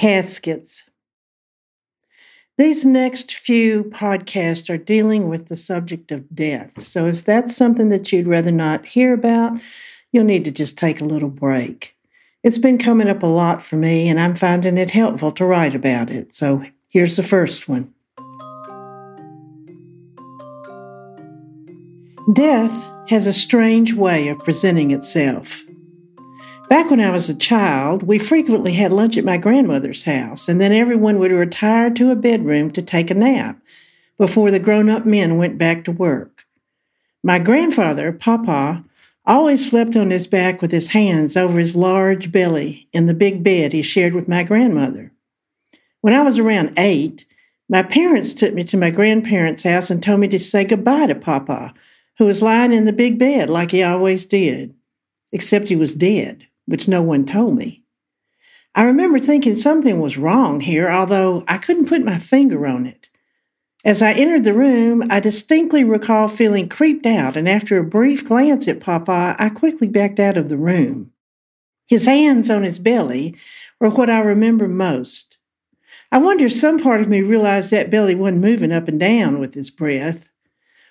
Caskets. These next few podcasts are dealing with the subject of death. So, if that's something that you'd rather not hear about, you'll need to just take a little break. It's been coming up a lot for me, and I'm finding it helpful to write about it. So, here's the first one Death has a strange way of presenting itself. Back when I was a child, we frequently had lunch at my grandmother's house, and then everyone would retire to a bedroom to take a nap before the grown up men went back to work. My grandfather, Papa, always slept on his back with his hands over his large belly in the big bed he shared with my grandmother. When I was around eight, my parents took me to my grandparents' house and told me to say goodbye to Papa, who was lying in the big bed like he always did, except he was dead which no one told me. I remember thinking something was wrong here, although I couldn't put my finger on it. As I entered the room, I distinctly recall feeling creeped out, and after a brief glance at Papa, I quickly backed out of the room. His hands on his belly were what I remember most. I wonder if some part of me realized that belly wasn't moving up and down with his breath,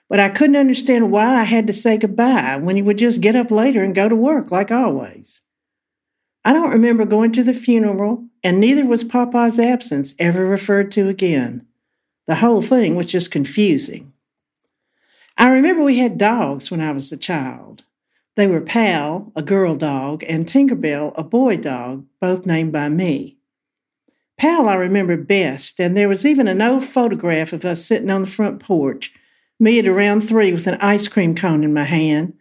but I couldn't understand why I had to say goodbye when he would just get up later and go to work like always. I don't remember going to the funeral, and neither was Papa's absence ever referred to again. The whole thing was just confusing. I remember we had dogs when I was a child. They were Pal, a girl dog, and Tinkerbell, a boy dog, both named by me. Pal I remember best, and there was even an old photograph of us sitting on the front porch, me at around three with an ice cream cone in my hand,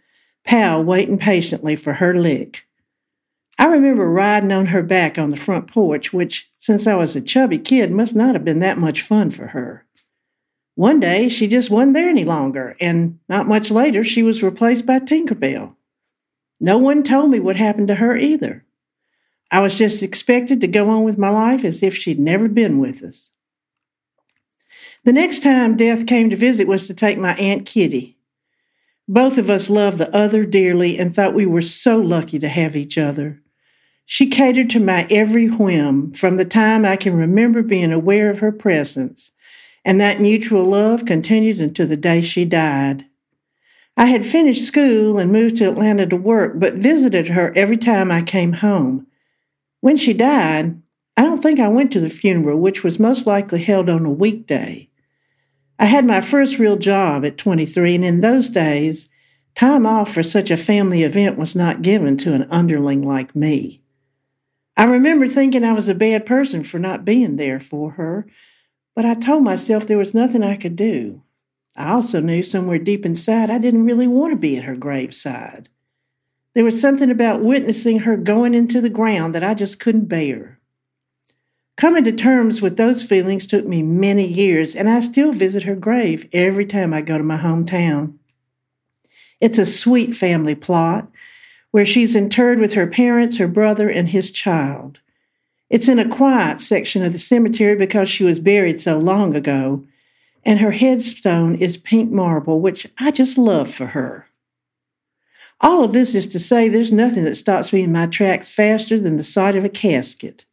Pal waiting patiently for her lick. I remember riding on her back on the front porch, which, since I was a chubby kid, must not have been that much fun for her. One day, she just wasn't there any longer, and not much later, she was replaced by Tinkerbell. No one told me what happened to her either. I was just expected to go on with my life as if she'd never been with us. The next time death came to visit was to take my Aunt Kitty. Both of us loved the other dearly and thought we were so lucky to have each other. She catered to my every whim from the time I can remember being aware of her presence, and that mutual love continued until the day she died. I had finished school and moved to Atlanta to work, but visited her every time I came home. When she died, I don't think I went to the funeral, which was most likely held on a weekday. I had my first real job at 23, and in those days, time off for such a family event was not given to an underling like me. I remember thinking I was a bad person for not being there for her, but I told myself there was nothing I could do. I also knew somewhere deep inside I didn't really want to be at her graveside. There was something about witnessing her going into the ground that I just couldn't bear. Coming to terms with those feelings took me many years, and I still visit her grave every time I go to my hometown. It's a sweet family plot, where she's interred with her parents, her brother, and his child. It's in a quiet section of the cemetery because she was buried so long ago, and her headstone is pink marble, which I just love for her. All of this is to say there's nothing that stops me in my tracks faster than the sight of a casket.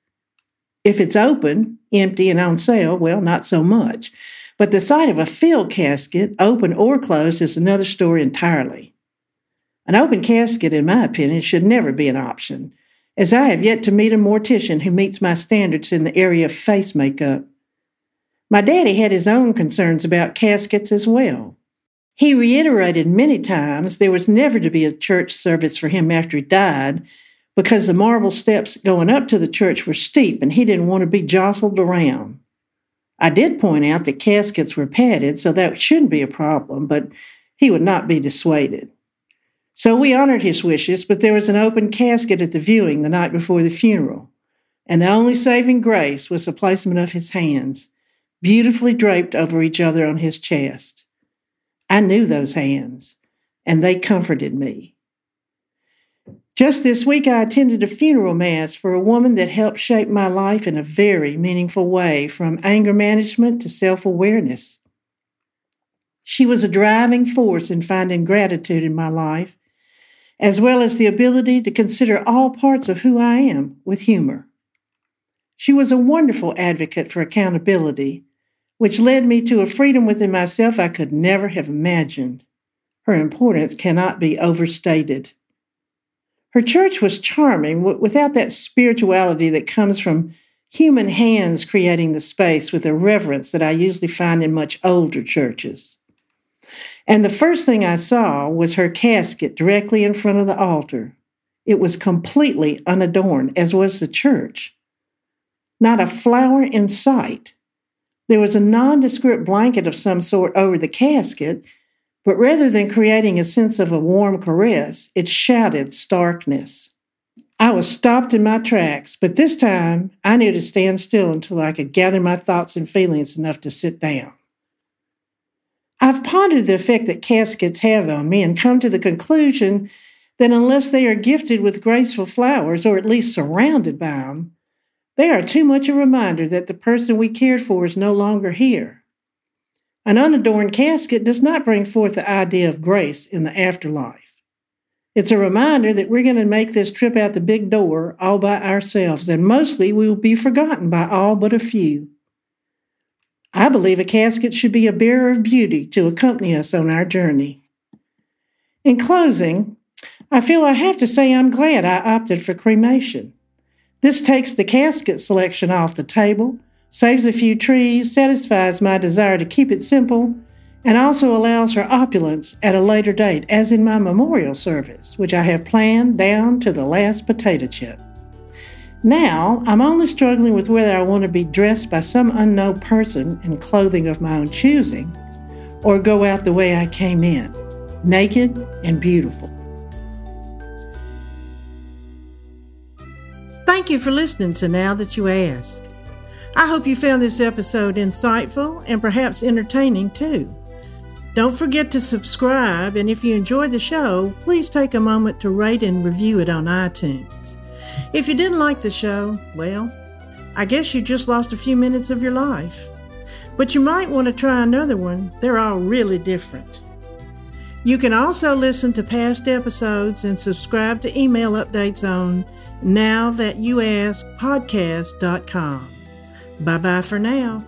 If it's open, empty, and on sale, well, not so much. But the sight of a filled casket, open or closed, is another story entirely. An open casket, in my opinion, should never be an option, as I have yet to meet a mortician who meets my standards in the area of face makeup. My daddy had his own concerns about caskets as well. He reiterated many times there was never to be a church service for him after he died because the marble steps going up to the church were steep and he didn't want to be jostled around. I did point out that caskets were padded, so that shouldn't be a problem, but he would not be dissuaded. So we honored his wishes, but there was an open casket at the viewing the night before the funeral. and the only saving grace was the placement of his hands, beautifully draped over each other on his chest. I knew those hands, and they comforted me. Just this week, I attended a funeral mass for a woman that helped shape my life in a very meaningful way, from anger management to self awareness. She was a driving force in finding gratitude in my life, as well as the ability to consider all parts of who I am with humor. She was a wonderful advocate for accountability, which led me to a freedom within myself I could never have imagined. Her importance cannot be overstated. Her church was charming without that spirituality that comes from human hands creating the space with a reverence that I usually find in much older churches. And the first thing I saw was her casket directly in front of the altar. It was completely unadorned, as was the church. Not a flower in sight. There was a nondescript blanket of some sort over the casket, but rather than creating a sense of a warm caress, it shouted starkness. I was stopped in my tracks, but this time I knew to stand still until I could gather my thoughts and feelings enough to sit down. I've pondered the effect that caskets have on me and come to the conclusion that unless they are gifted with graceful flowers, or at least surrounded by them, they are too much a reminder that the person we cared for is no longer here. An unadorned casket does not bring forth the idea of grace in the afterlife. It's a reminder that we're going to make this trip out the big door all by ourselves, and mostly we will be forgotten by all but a few. I believe a casket should be a bearer of beauty to accompany us on our journey. In closing, I feel I have to say I'm glad I opted for cremation. This takes the casket selection off the table, saves a few trees, satisfies my desire to keep it simple, and also allows for opulence at a later date, as in my memorial service, which I have planned down to the last potato chip. Now, I'm only struggling with whether I want to be dressed by some unknown person in clothing of my own choosing, or go out the way I came in, naked and beautiful. Thank you for listening to Now That You Ask. I hope you found this episode insightful and perhaps entertaining too. Don't forget to subscribe, and if you enjoyed the show, please take a moment to rate and review it on iTunes. If you didn't like the show, well, I guess you just lost a few minutes of your life. But you might want to try another one, they're all really different. You can also listen to past episodes and subscribe to email updates on now that you ask podcast.com. Bye bye for now.